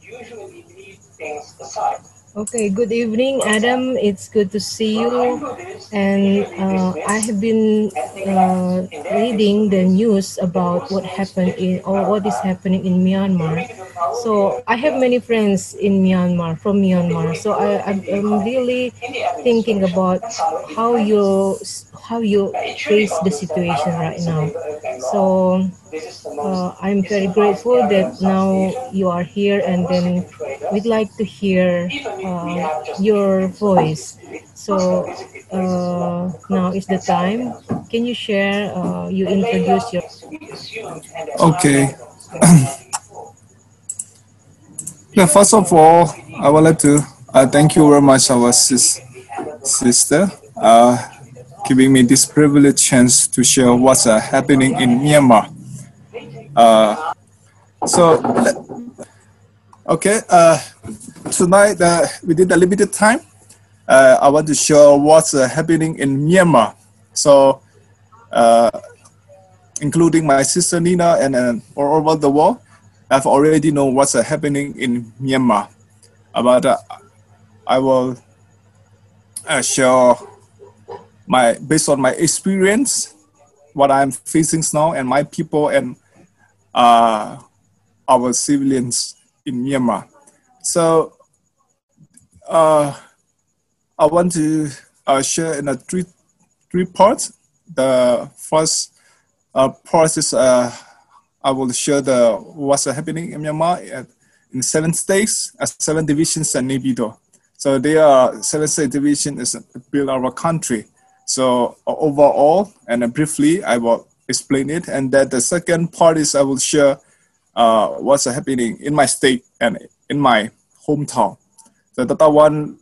usually leave things aside. Okay, good evening, Adam. It's good to see you. And uh, I have been uh, reading the news about what happened in or what is happening in Myanmar. So I have many friends in Myanmar from Myanmar. So I, I'm really thinking about how you how you face the situation right now. So uh, I'm very grateful that now you are here, and then we'd like to hear uh, your voice. So uh, now is the time. Can you share? Uh, you introduce your. Okay. yeah, first of all, I would like to uh, thank you very much, our sis, sister, uh, giving me this privileged chance to share what's uh, happening in Myanmar. Uh, so, okay, uh, tonight uh, did a limited time, I want to show what's happening in Myanmar. So, including my sister Nina and uh, all over the world, I've already know what's happening in Myanmar. But uh, I will uh, share my based on my experience, what I'm facing now, and my people and uh, our civilians in Myanmar. So uh, I want to uh, share in a three three parts. The first uh, part is uh, I will share the what's happening in Myanmar at, in seven states, uh, seven divisions and Naypyidaw. So there are seven state division is build our country. So overall and briefly, I will explain it. And then the second part is I will share uh, what's happening in my state and in my hometown. So third one,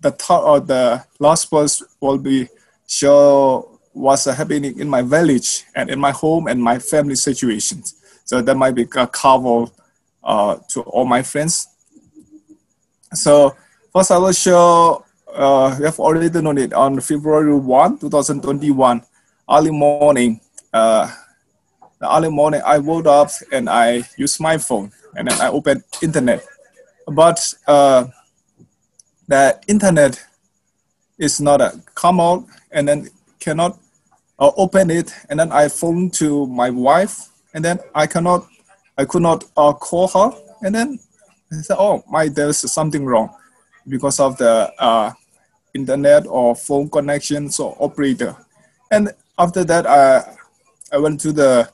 the third or the last part will be show what's happening in my village and in my home and my family situations. So that might be a cover uh, to all my friends. So first I will show, uh, we have already known it on February 1, 2021, early morning. Uh, the early morning I woke up and I used my phone and then I opened internet. But uh, the internet is not a come out and then cannot uh, open it and then I phone to my wife and then I cannot I could not uh, call her and then I said oh my there's something wrong because of the uh, internet or phone connection so operator. And after that I I went to the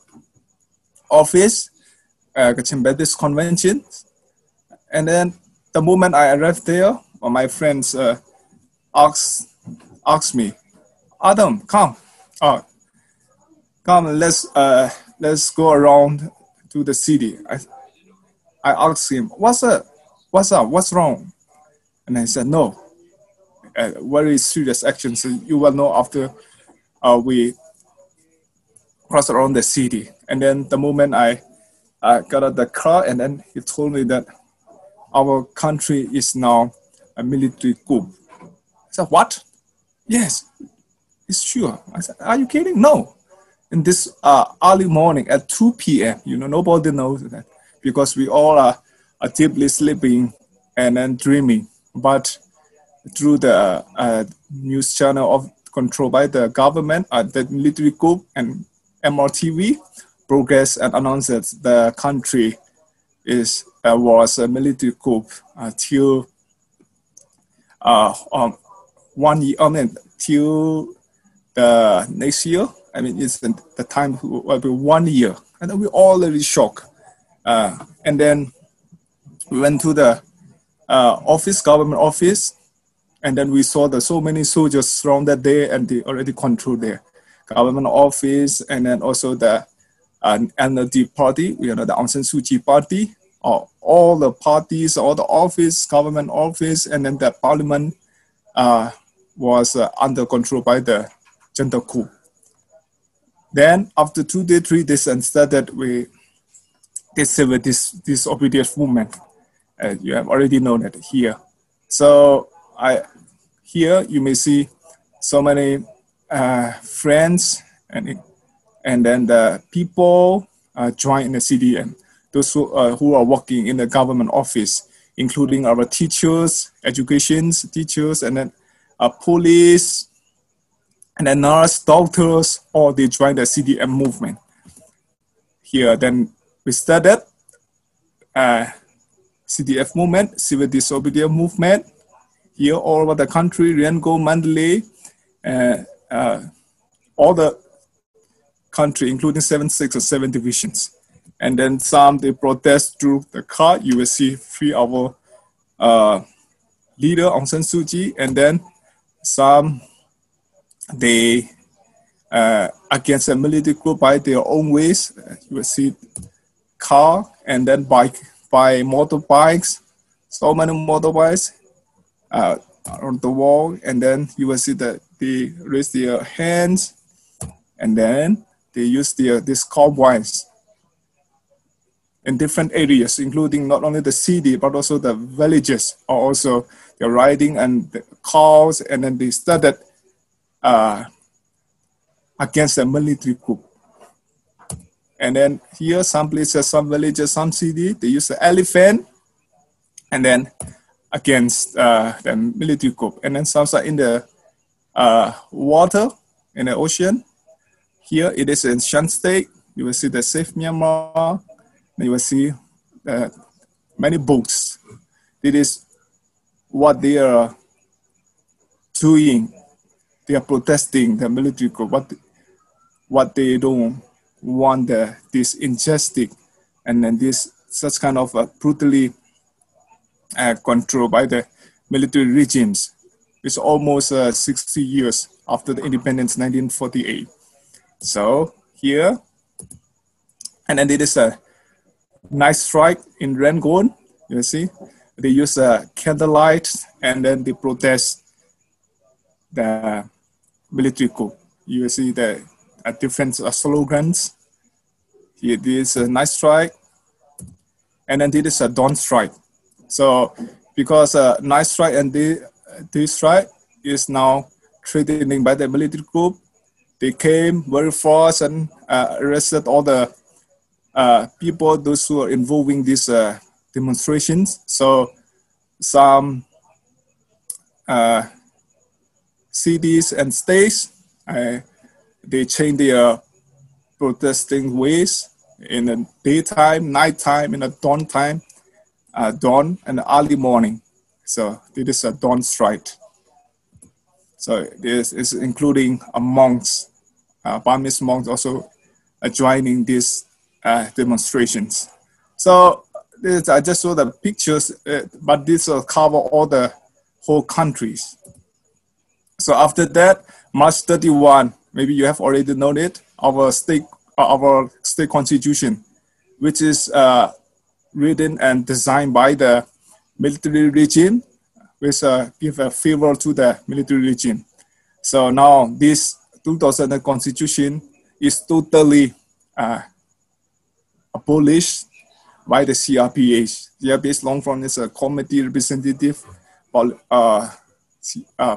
office uh, Kachin Baptist Convention. And then the moment I arrived there my friends uh, asked asked me Adam come uh, come let's uh, let's go around to the city. I, I asked him, what's up? What's up? What's wrong? And he said, no, uh, very serious action. So you will know after uh, we cross around the city. And then the moment I uh, got out the car, and then he told me that our country is now a military coup. I said, what? Yes, it's sure. I said, are you kidding? No in this uh, early morning at 2 p.m. You know, nobody knows that because we all are, are deeply sleeping and then dreaming. But through the uh, news channel of controlled by the government, uh, the military coup and MRTV progress and announced that the country is uh, was a military coup until uh, um, one year, I mean, till the next year I mean, it's the, time will be one year, and then we all really shocked. Uh, and then we went to the uh, office, government office, and then we saw that so many soldiers surrounded there, and they already control their government office, and then also the uh, party, you know, the Aung San Suu Kyi party, or all the parties, all the office, government office, and then the parliament uh, was uh, under control by the junta coup. Then after two days, three days, and started we discovered this this obedience movement. Uh, you have already known it here. So I here you may see so many uh, friends and and then the people uh, join in the CDM. those who, uh, who are working in the government office, including our teachers, education teachers, and then uh, police, and then nurse, doctors, all they join the CDM movement. Here, then we started uh, CDM movement, civil disobedience movement. Here, all over the country, Riango, Mandalay, uh, uh, all the country, including seven, six, or seven divisions. And then some they protest through the car. You will see three of our uh, leader Aung San Suu Kyi, and then some they uh, against a military group by their own ways. You will see car and then bike by motorbikes, so many motorbikes uh, on the wall, and then you will see that they raise their hands, and then they use their these cowboys in different areas, including not only the city but also the villages, are also they're riding and the cars, and then they started uh, against the military coup. And then here, some places, some villages, some city, they use the elephant, and then against uh, the military coup. And then some are in the uh, water, in the ocean. Here it is in Shan State. You will see the Safe Myanmar. You will see uh, many boats. It is what they are doing. They are protesting the military coup. What, what they don't want the, this injustice and then this such kind of uh, brutally uh, control by the military regimes. It's almost uh, 60 years after the independence, 1948. So here, and then it is a nice strike in Rangoon. You see, they use a candlelight and then they protest the military coup. You will see the uh, different uh, slogans. Here, this is a nice strike, and then this is a dawn strike. So because uh, nice strike and this, this strike is now threatening by the military group, they came very fast and uh, arrested all the uh, people, those who are involving these uh, demonstrations. So some uh, cities and states, they change their protesting ways in the daytime, nighttime, in the dawn time, uh, dawn and early morning. So this is a dawn strike. So this is including monks, uh, Burmese monks also joining these uh, demonstrations. So this, I just saw the pictures, uh, but this will cover all the whole countries. So after that, March 31, maybe you have already known it, our state, uh, our state constitution, which is uh, written and designed by the military regime, which uh, give a favor to the military regime. So now this 2000 constitution is totally uh, abolished by the CRPH. CRPH long form is a committee representative uh, uh.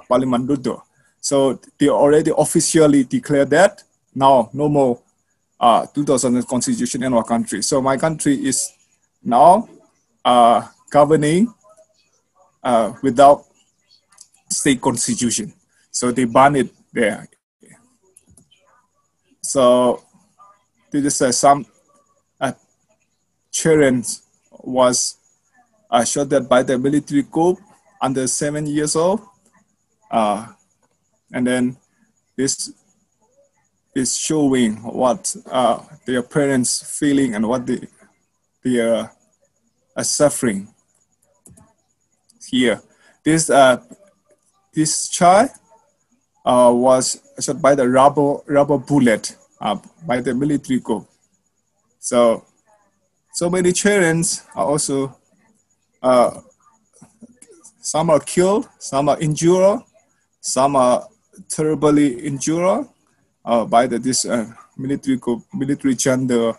So they already officially declared that now no more uh, 2000 constitution in our country. So my country is now uh, governing uh, without state constitution. So they ban it there. So this is uh, some uh, children was shot dead by the military coup under seven years old. Uh, and then this is showing what uh, their parents feeling and what they, they are, are suffering here. This, uh, this child uh, was shot by the rubber, rubber bullet uh, by the military coup. So, so many children are also, uh, some are killed, some are injured, some are terribly injured uh, by the, this uh, military military junta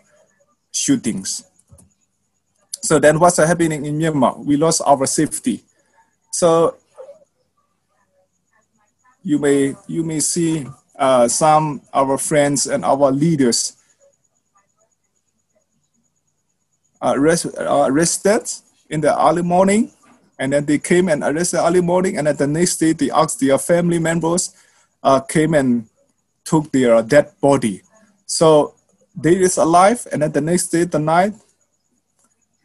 shootings. So then what's happening in Myanmar? We lost our safety. So you may you may see uh, some our friends and our leaders arrest, arrested in the early morning, and then they came and arrested early morning, and then the next day they asked their family members uh, came and took their dead body. So they is alive, and then the next day, the night,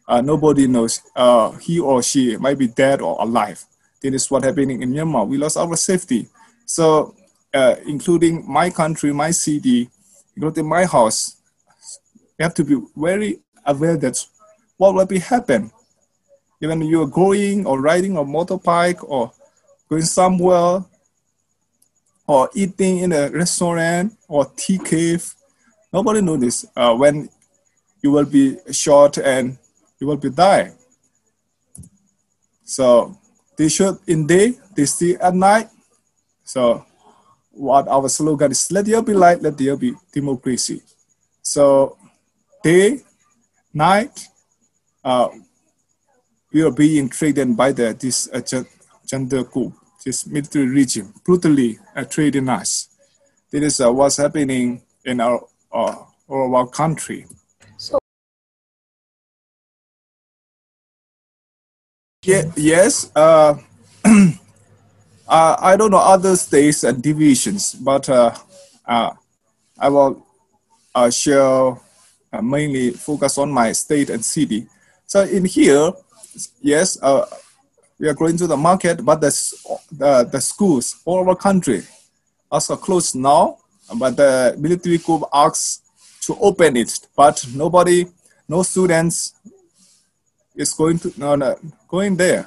uh, nobody knows uh, he or she might be dead or alive. This is what happening in Myanmar. We lost our safety. So, uh, including my country, my city, including my house, you have to be very aware that what will be happen. Even you are going or riding a motorbike or going somewhere or eating in a restaurant or tea cave, nobody knows this. Uh, when you will be shot and you will be die. So they shoot in day, they see at night. So what our slogan is, let there be light, let there be democracy. So day, night, uh, we are being threatened by the, this uh, junta coup, this military regime, brutally uh, trading us. This is uh, what's happening in our, uh, our country. Yeah, yes. Uh, uh, I don't know other states and divisions, but uh, uh, I will uh, share uh, mainly focus on my state and city. So in here, yes, uh, we are going to the market, but the, the, the schools all over country are closed now, but the military coup asks to open it, but nobody, no students is going to no, no, going there.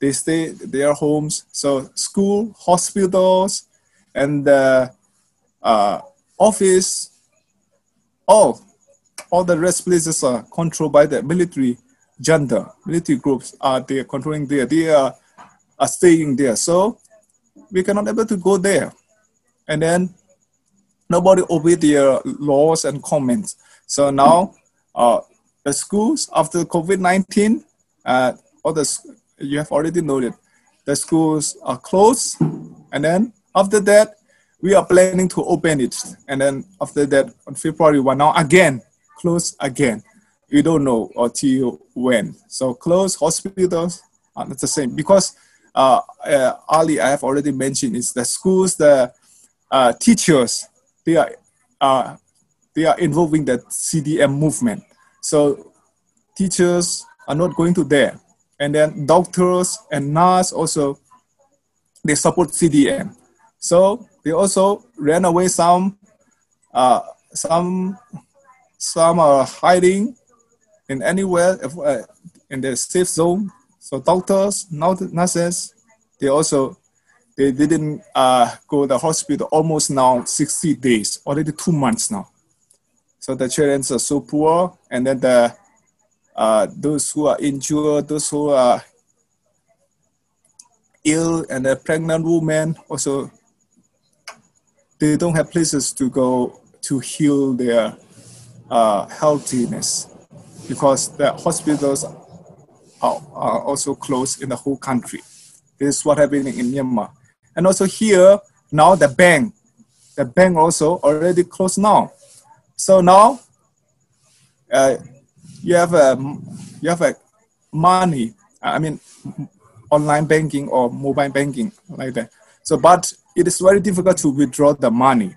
They stay their homes. So school, hospitals, and the uh, office, all all the rest places are controlled by the military junta. Military groups are there controlling there. They are, are staying there. So we cannot able to go there. And then nobody obey their laws and comments. So now uh, the schools after COVID-19, uh, all the, you have already noted, the schools are closed. And then after that, we are planning to open it. And then after that, on February 1, now again, close again. We don't know until when. So close hospitals are not the same because uh, uh, Ali, I have already mentioned, is the schools, the uh, teachers, they are, uh, they are involving the CDM movement. So teachers are not going to there. And then doctors and nurses also, they support CDM. So they also ran away some, uh, some, some are hiding in anywhere uh, in the safe zone. So doctors, nurses, they also they didn't uh, go to the hospital almost now 60 days, already two months now. So the children are so poor, and then the uh, those who are injured, those who are ill, and the pregnant women also they don't have places to go to heal their uh, healthiness because the hospitals are, are also closed in the whole country. This is what happening in Myanmar. And also here, now the bank, the bank also already closed now. So now uh, you have a you have a money. I mean, online banking or mobile banking like that. So, but it is very difficult to withdraw the money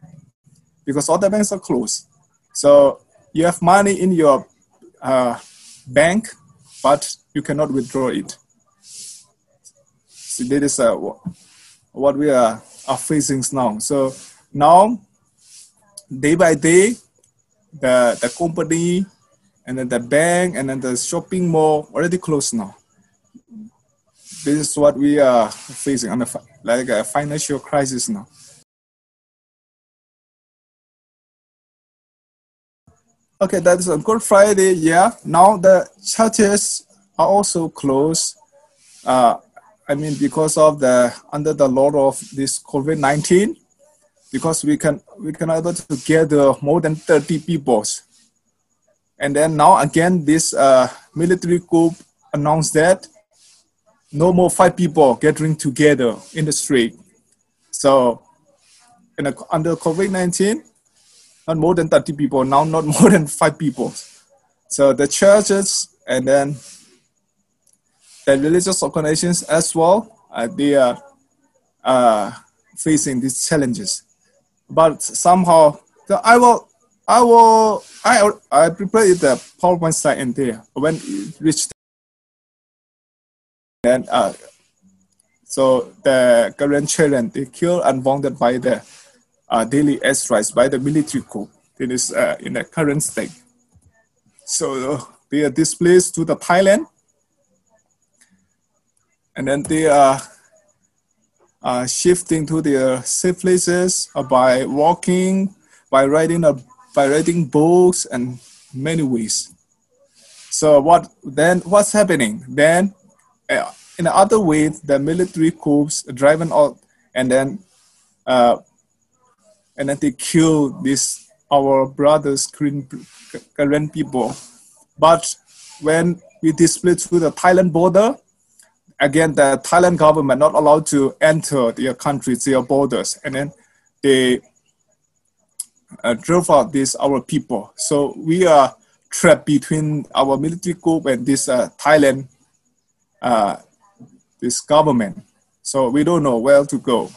because all the banks are closed. So you have money in your uh, bank, but you cannot withdraw it. So that is uh, what we are, are facing now. So now, day by day, the, the company and then the bank and then the shopping mall already closed now. This is what we are facing on the like a financial crisis now. Okay, that is a Good Friday. Yeah, now the churches are also closed. Uh, I mean, because of the under the law of this COVID nineteen, because we can we can able to gather more than 30 people and then now again this uh, military coup announced that no more five people gathering together in the street so in a, under covid-19 not more than 30 people now not more than five people so the churches and then the religious organizations as well, uh, they are uh, facing these challenges. But somehow, the, I will, I will, I, I prepared the PowerPoint slide in there when it reached. And uh, so the Karen children, they killed and wounded by the uh, daily airstrikes by the military coup. It is uh, in the Karen State. So they are displaced to the Thailand, and then they are uh, shifting to their safe places by walking, by writing a, by writing books, and many ways. So what then? What's happening then? Uh, in the other way, the military coups driven out, and then uh, and then they kill these our brothers Karen people. But when we display to the Thailand border, again the Thailand government not allowed to enter their country, their borders, and then they uh, drove out these our people. So we are trapped between our military group and this uh, Thailand, uh, this government. So we don't know where to go.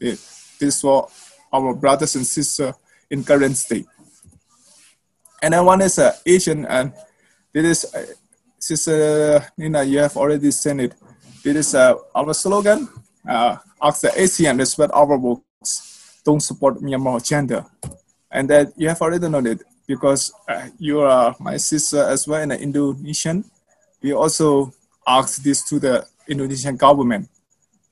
It, this was our brothers and sisters in Karen State. And then one is uh, ASEAN, and this is uh, Sister Nina, you have already seen it. This is uh, our slogan. Uh, ask the ASEAN respect our works. Don't support Myanmar junta. And that you have already known it because uh, you are my sister as well in the Indonesian. We also asked this to the Indonesian government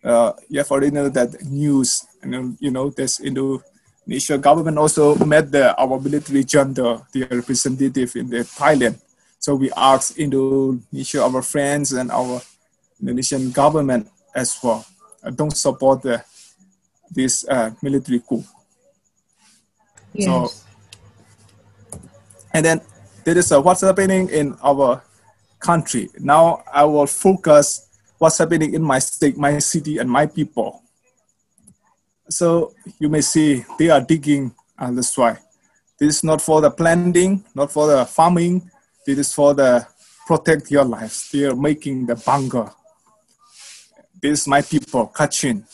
uh, you have already know that news, and then, you know, this Indonesian government also met the our military junta, the representative in the Thailand. So we asked Indonesia, our friends, and our Indonesian government as well, uh, don't support the, this uh, military coup. Yes. So, and then there is uh, what's happening in our country. Now I will focus what's happening in my state, my city, and my people. So you may see they are digging, and that's why. This is not for the planting, not for the farming. This is for the protect your lives. They are making the bunker. This is my people, Kachin.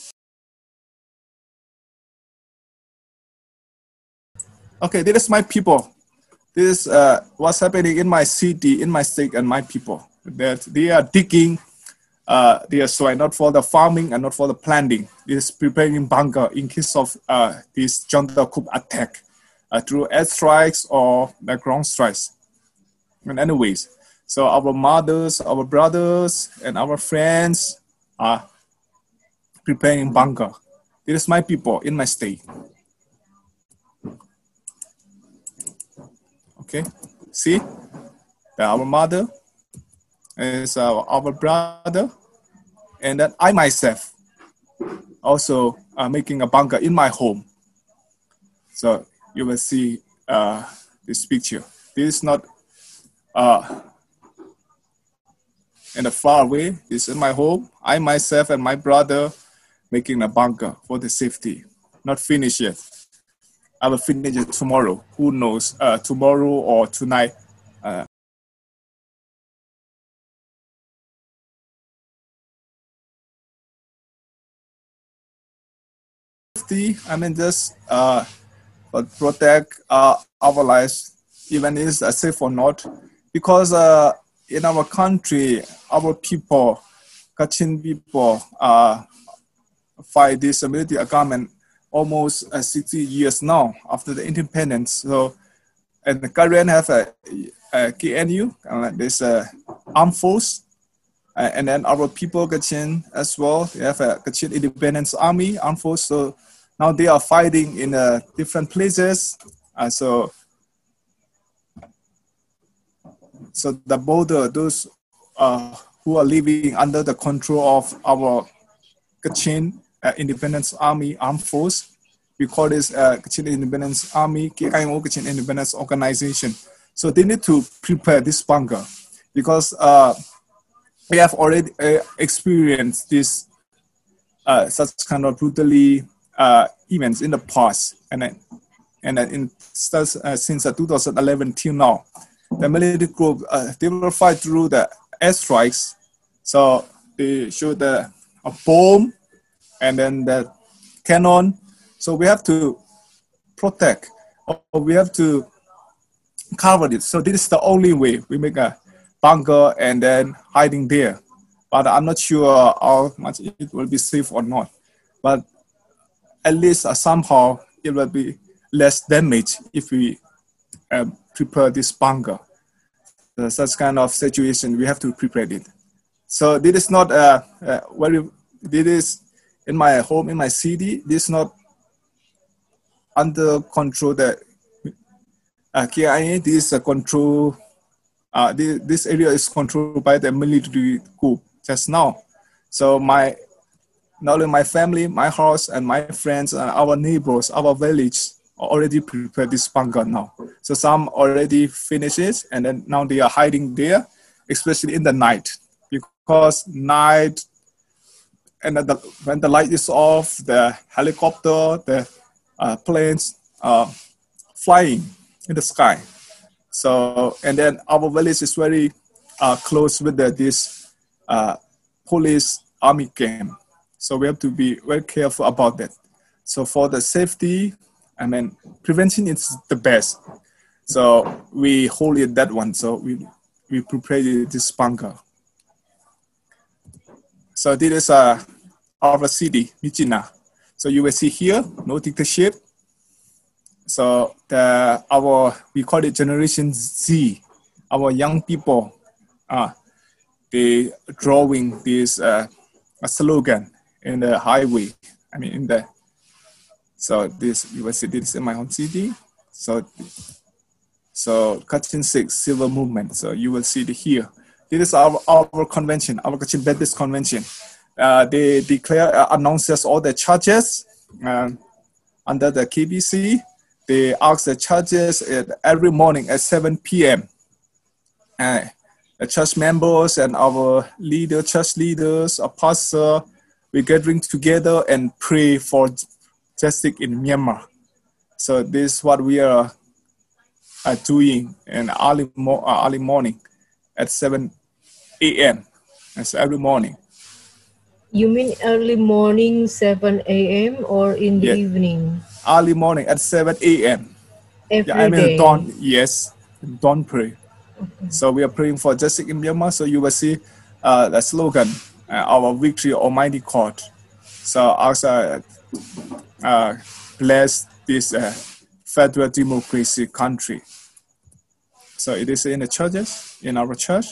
Okay, this is my people. This is uh, what's happening in my city, in my state, and my people. That they are digging uh, the soil, not for the farming and not for the planting. It is preparing bunker in case of uh, this coup attack uh, through airstrikes or the ground strikes. And anyways, so our mothers, our brothers, and our friends are preparing bunker. This is my people in my state. Okay, see, our mother, is uh, our brother, and then I myself also uh, making a bunker in my home. So you will see uh, this picture. This is not uh, in a far away. This is in my home. I myself and my brother making a bunker for the safety. Not finished yet. I will finish it tomorrow. Who knows? Uh, tomorrow or tonight. Uh, safety. I mean, just uh, protect uh, our lives, even is uh, safe or not, because uh, in our country, our people, Kachin people, uh, fight this military government almost uh, 60 years now after the independence. So, and the Karen have a, a KNU, uh, this uh, armed force, uh, and then our people Kachin as well. They have a Kachin Independence Army armed force. So now they are fighting in uh, different places. Uh, so, so the border, those uh, who are living under the control of our Kachin uh, Independence Army Armed Force, we call this uh, Kachin Independence Army, KIMO Kachin Independence Organization. So they need to prepare this bunker because uh, we have already uh, experienced this uh, such kind of brutally uh, events in the past, and then, and then in, uh, since uh, 2011 till now. the military group, uh, they will fight through the airstrikes. So they shoot the a bomb and then the cannon. So we have to protect or we have to cover it. So this is the only way we make a bunker and then hiding there. But I'm not sure how much it will be safe or not. But at least uh, somehow it will be less damage if we uh, prepare this bunker. So such kind of situation, we have to prepare it. So this is not uh, uh, very, this is in my home, in my city, this is not under control that uh, KIA, this uh, control, uh, this, this area is controlled by the military group just now. So my, not only my family, my house, and my friends, and our neighbors, our village already prepared this bunker now. So some already finished it, and then now they are hiding there, especially in the night, because night and the, when the light is off, the helicopter, the uh, planes are flying in the sky. So, and then our village is very uh, close with the, this uh, police army camp. So we have to be very careful about that. So for the safety, I mean, prevention is the best. So we hold it that one. So we, we prepare this bunker. So this is uh, our city, Myitkyina. So you will see here, no dictatorship. So the our we call it Generation Z, our young people, uh, they drawing this uh, a slogan in the highway. I mean in the so this you will see this in my home city. So so Kachin Six Civil Movement. So you will see it here. This is our, our convention, our Kachin Baptist Convention. Uh, they declare, uh, announces all the charges um, under the KBC. They ask the charges at, every morning at 7 p.m. Uh, the church members and our leader, church leaders, a pastor, we gathering together and pray for justice in Myanmar. So this is what we are, are doing in early, mo- uh, early morning at 7 a.m. That's every morning. You mean early morning, 7 a.m. or in the evening? Early morning at 7 a.m. Every Yeah, I mean day. dawn. Yes, dawn pray. So we are praying for justice in Myanmar. So you will see uh, the slogan, "Our victory, Almighty God." So also uh, bless this uh, federal democracy country. So it is in the churches, in our church.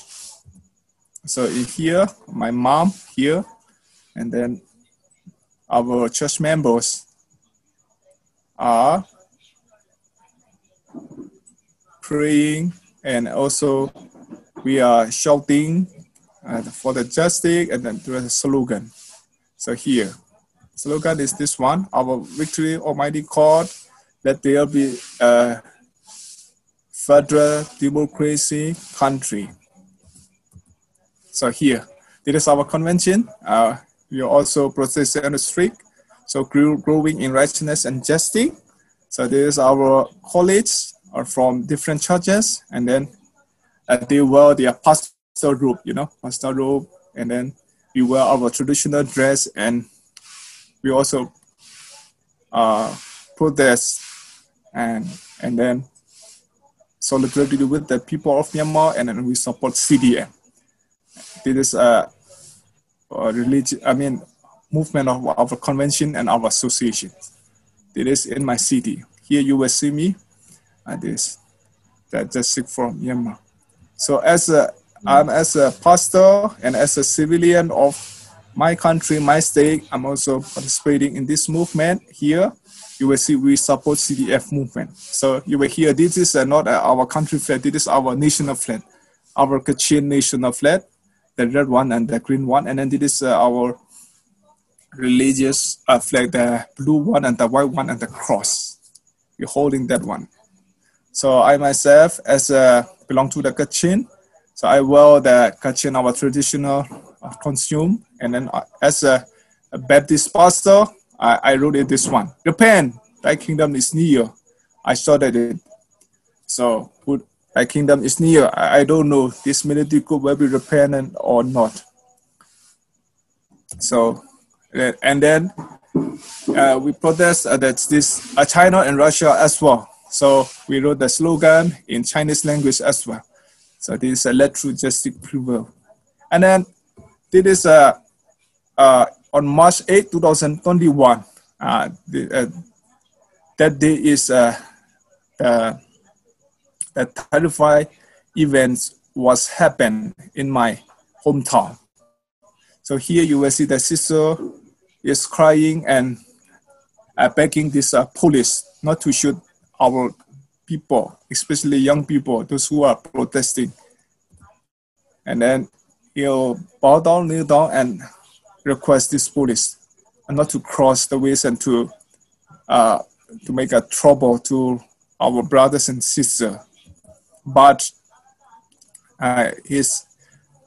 So in here, my mom here, and then our church members are praying and also we are shouting uh, for the justice and then the slogan. So here, slogan is this one: Our victory, Almighty God. Let there be a federal democracy country. So here, this is our convention. Uh, we are also processing on the street. So grow- growing in righteousness and justice. So this is our college are from different churches, and then uh, they wear their pastor robe, you know, master robe, and then we wear our traditional dress, and we also uh, this, and and then solidarity with the people of Myanmar, and then we support CDM. This is a, a religion, I mean, movement of our convention and our association. This is in my city. Here you will see me and this that just sick from Myanmar. So as a I'm as a pastor and as a civilian of my country, my state, I'm also participating in this movement here. You will see we support CDM movement. So you will hear this is not our country flag, this is our national flag, our Kachin national flag, the red one and the green one, and then this is uh, our religious uh, flag, the blue one and the white one and the cross. We're holding that one. So I myself, as a belong to the Kachin, so I wear the Kachin our traditional uh, costume, and then uh, as a, a Baptist pastor, I, I wrote it this one: Japan, Thy kingdom is near. I started it. So put my kingdom is near. I, I don't know this military coup will be repentant or not. So, and then uh, we protest uh, that this uh, China and Russia as well. So we wrote the slogan in Chinese language as well. So this is a true justice prevail. And then this is uh, uh, on March 8, 2021. Uh, the, uh, that day is uh, the, the terrifying events was happened in my hometown. So here you will see the sister is crying and uh, begging this uh, police not to shoot our people, especially young people, those who are protesting. And then he'll bow down, kneel down, and request this police not to cross the ways and to uh, to make a trouble to our brothers and sisters. But uh, his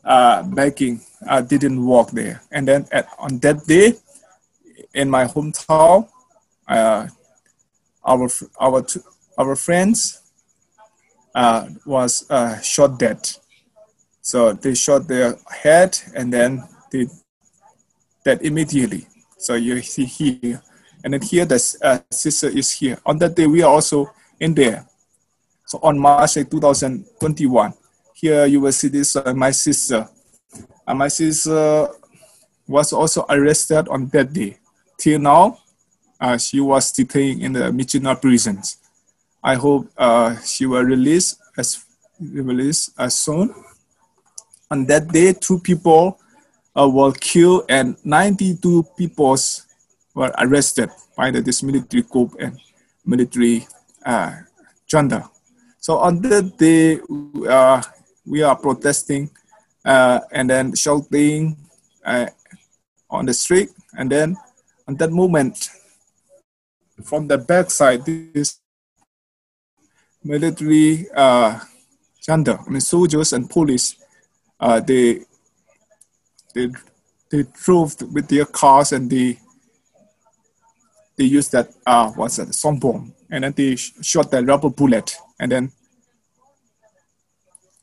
uh, begging uh, didn't work there. And then at, on that day, in my hometown, uh, our our our friends uh, was uh, shot dead. So they shot their head and then they dead immediately. So you see here, and then here the uh, sister is here. On that day, we are also in there. So on March 2021, here you will see this uh, my sister. And my sister was also arrested on that day. Till now, uh, she was detained in the Myitkyina prisons. I hope uh, she will release as released as soon. On that day, two people uh, were killed and 92 people were arrested by the, this military coup and military uh, junta. So on that day, uh, we are protesting uh, and then shouting uh, on the street. And then on that moment, from the backside, this military uh, junta, I mean soldiers and police, uh, they they they drove with their cars and they they used that uh what's that song bomb. And then they shot the rubber bullet. And then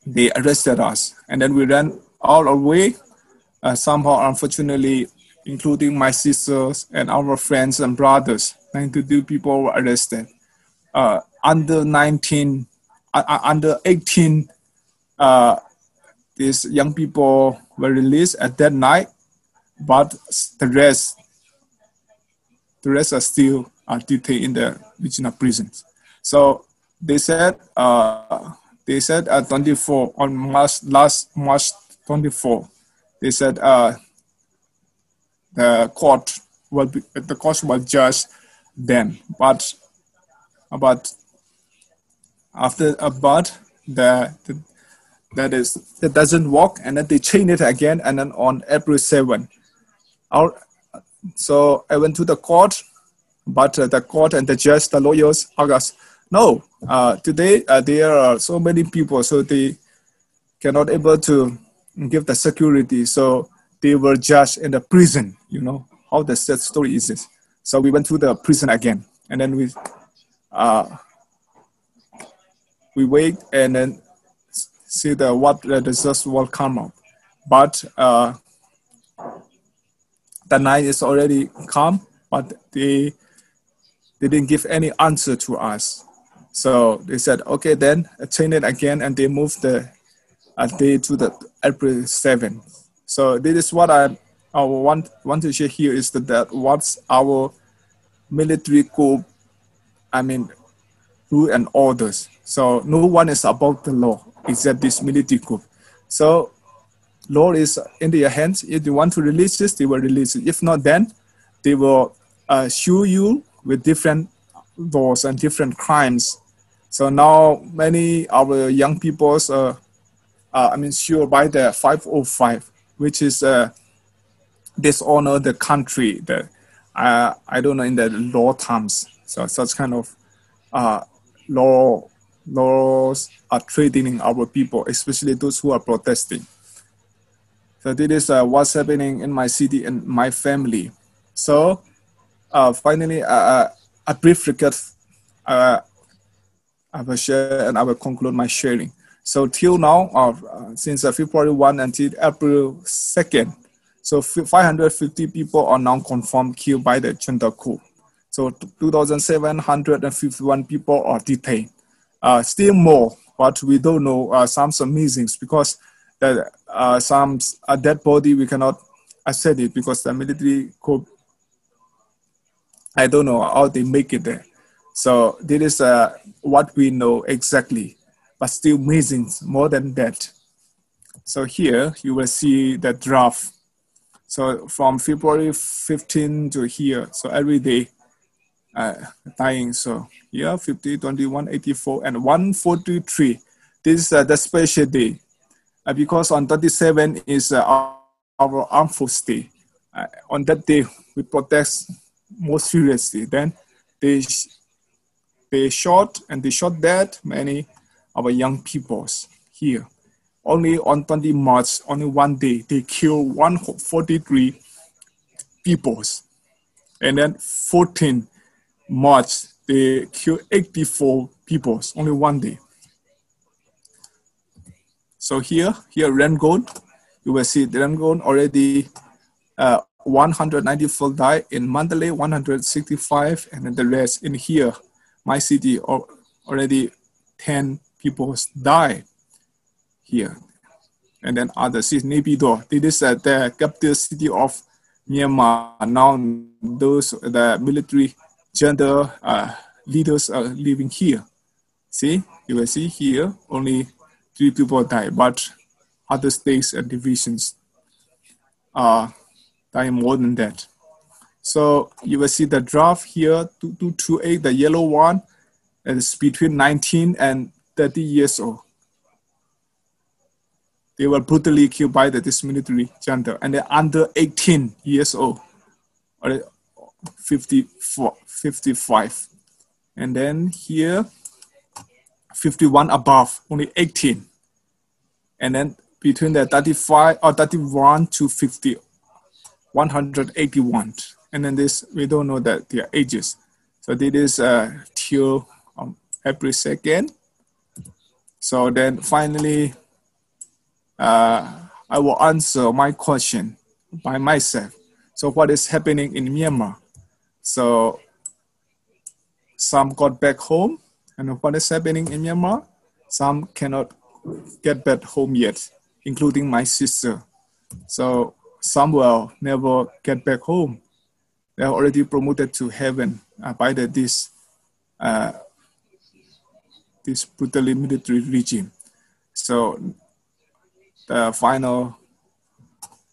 they arrested us. And then we ran all away uh, somehow unfortunately including my sisters and our friends and brothers 92 people were arrested. Uh, under 19 uh, uh under 18 uh, these young people were released at that night, but the rest, the rest are still are detained in the regional prisons. So they said, uh, they said at 24 on March last March 24, they said uh, the court will be, the court will judge them, but but after about the, the that is that doesn't work and then they change it again and then on april 7 our, so i went to the court but uh, the court and the judge the lawyers asked no uh, today uh, there are so many people so they cannot able to give the security. So they were judged in the prison you know how the sad story is this. So we went to the prison again and then we uh, we wait and then see the what the results will come up. But uh, the night is already come, but they, they didn't give any answer to us. So they said, okay, then change it again, and they moved the uh, day to the April 7th. So this is what I, I want want to share here is that, that what's our military coup, I mean, rule and orders. So no one is above the law except this military group. So law is in their hands. If they want to release this, they will release it. If not, then they will uh, sue you with different laws and different crimes. So now many of our young people, uh, uh, I mean, sure by the 505, which is uh, dishonor the country. The uh, I don't know in the law terms. So such kind of uh, law laws are threatening our people, especially those who are protesting. So this is uh, what's happening in my city and my family. So uh, finally, uh, a brief recap. Uh, I will share and I will conclude my sharing. So till now, uh, since uh, February 1 until April 2nd, so 550 people are now confirmed killed by the junta coup. So 2,751 people are detained. Uh, still more, but we don't know uh, some missings because the, uh, some a dead body we cannot accept it because the military could. I don't know how they make it there. So this is uh, what we know exactly, but still missing more than that. So here you will see the draft. So from February 15 to here, so every day uh, dying. So yeah, 50, 21, 84, and 143. This is uh, the special day uh, because on 37 is uh, our, armed force day. Uh, on that day, we protest more seriously. Then they they shot and they shot dead many of our young peoples here. Only on 20 March, only one day, they killed 143 peoples. And then 14 March, they killed 84 people, only one day. So here, here Rangoon, you will see Rangoon already uh, 194 died in Mandalay, 165, and then the rest in here, my city already 10 people died here. And then other cities, Naypyidaw, this is uh, the capital city of Myanmar. Now those, the military junta leaders are living here. See, you will see here, only three people die, but other states and divisions are dying more than that. So you will see the draft here, 2228, the yellow one, is between 19 and 30 years old. They were brutally killed by the, this military and they're under 18 years old, 54, 55. And then here, 51 above, only 18. And then between the 35 or 31 to 50, 181 and then this we don't know that their ages. So this is uh, till um, April 2nd. So then finally, uh, I will answer my question by myself. So what is happening in Myanmar? So some got back home, and what is happening in Myanmar? Some cannot get back home yet, including my sister. So some will never get back home they are already promoted to heaven uh, by the, this uh, this brutally military regime. So the final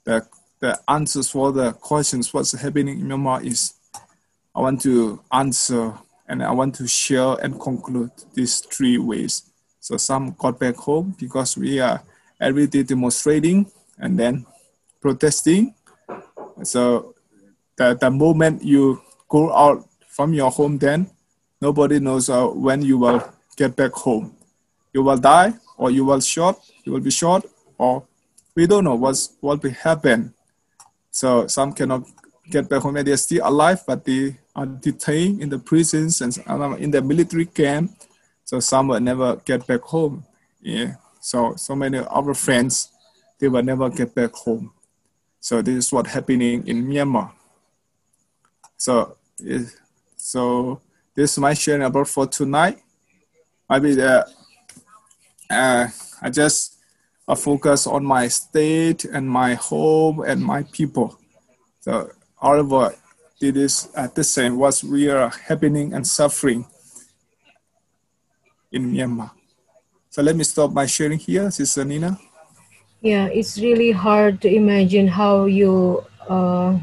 the the answers for the questions what's happening in Myanmar is I want to answer and I want to share and conclude these three ways. So some got back home because we are every day demonstrating and then protesting. So the, the moment you go out from your home then nobody knows uh, when you will get back home you will die or you will shot you will be shot or we don't know what's what will happen so some cannot get back home and they're still alive but they are detained in the prisons and in the military camp. So some will never get back home. Yeah. So so many of our friends they will never get back home. So this is what happening in myanmar. So, so this is my sharing about for tonight. Maybe the, uh, I just uh, focus on my state and my home and my people. So, however, it is at the same what we are happening and suffering in Myanmar. So let me stop my sharing here, Sister Nina. Yeah, it's really hard to imagine how you uh,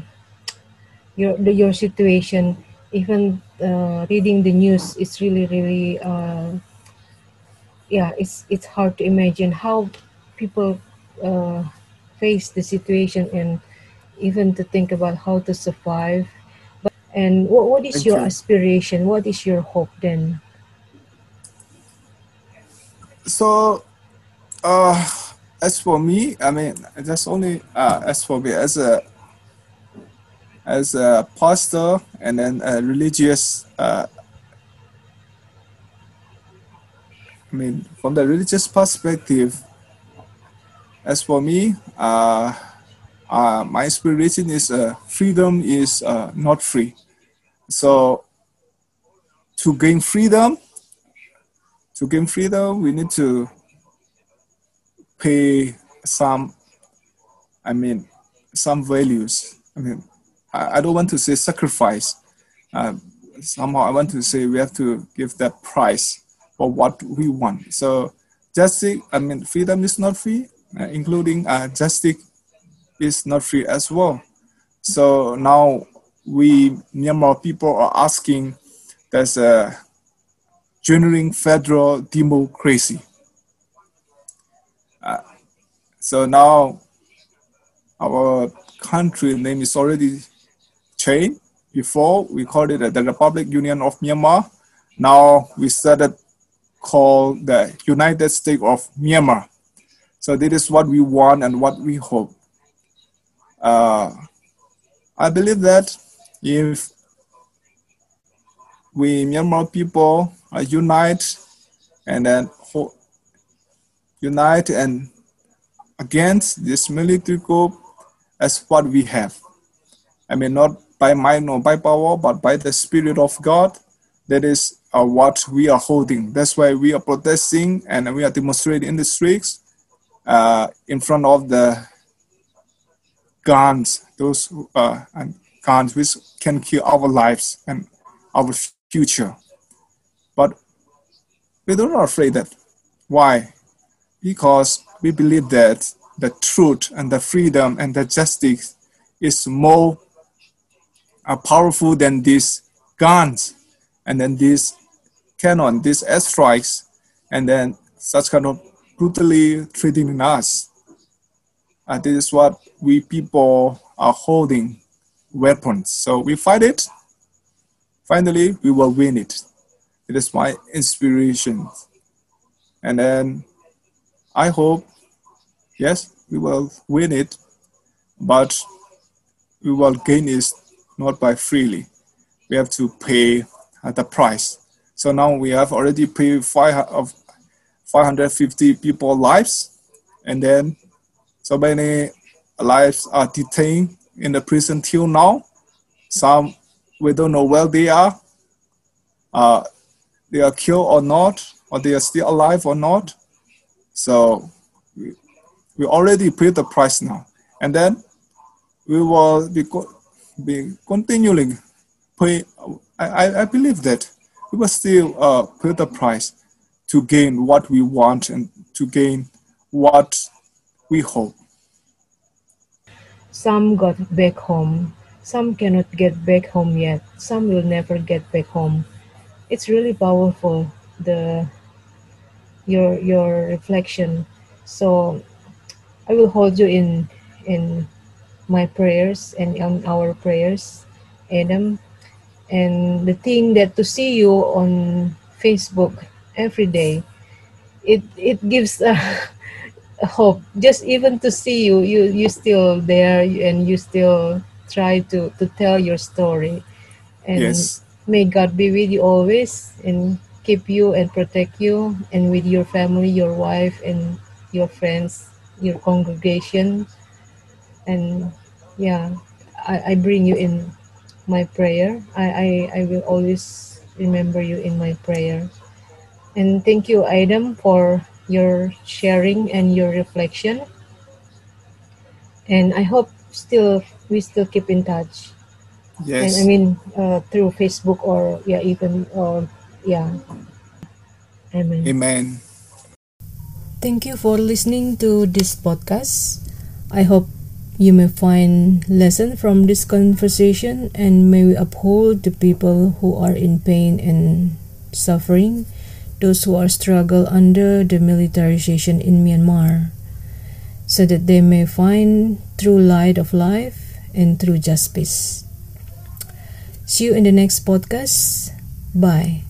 your your situation even uh, reading the news it's really really uh, yeah it's it's hard to imagine how people uh, face the situation and even to think about how to survive. But, and what, what is your aspiration? What is your hope then? So uh as for me i mean that's only uh as for me as a as a pastor and then a religious uh, I mean, from the religious perspective, as for me, uh, uh, my inspiration is uh, freedom is uh, not free. So to gain freedom, to gain freedom, we need to pay some, I mean, some values. I mean, I, I don't want to say sacrifice. Uh, somehow I want to say we have to give that price for what we want. So justice, I mean, freedom is not free, uh, including uh, justice is not free as well. So now we Myanmar people are asking there's a genuine federal democracy. Uh, so now our country name is already changed. Before we called it the Republic Union of Myanmar. Now we started call the United States of Myanmar. So this is what we want and what we hope. Uh, I believe that if we Myanmar people are unite and then unite and against this military coup as what we have. I mean, not by might nor by power, but by the Spirit of God. That is uh, what we are holding. That's why we are protesting and we are demonstrating in the streets uh, in front of the guns, those uh, guns which can kill our lives and our future. But we are not afraid that. Why? Because we believe that the truth and the freedom and the justice is more uh, powerful than these guns and then these cannon, these airstrikes, and then such kind of brutally treating us. Uh, this is what we people are holding weapons. So we fight it. Finally, we will win it. It is my inspiration. And then I hope, yes, we will win it, but we will gain it not by freely. We have to pay at the price. So now we have already paid five of 550 people lives, and then so many lives are detained in the prison till now. Some we don't know where they are. Uh, they are killed or not, or they are still alive or not. So we, we already paid the price now, and then we will be be continuing pay. I, I believe that we will still uh, pay the price to gain what we want and to gain what we hope. Some got back home. Some cannot get back home yet. Some will never get back home. It's really powerful the your your reflection. So I will hold you in in my prayers and in our prayers, Adam. And the thing that to see you on Facebook every day, it it gives a, hope. Just even to see you, you you still there and you still try to to tell your story. And Yes. may God be with you always and keep you and protect you and with your family, your wife and your friends, your congregation. And yeah, I, I bring you in my prayer. I, I, I will always remember you in my prayer. And thank you, Adam, for your sharing and your reflection. And I hope still we still keep in touch. Yes. And I mean uh, through Facebook or yeah, even or yeah. Amen. Amen. Thank you for listening to this podcast. I hope you may find lesson from this conversation and may we uphold the people who are in pain and suffering, those who are struggle under the militarization in Myanmar, so that they may find true light of life and true justice. See you in the next podcast. Bye.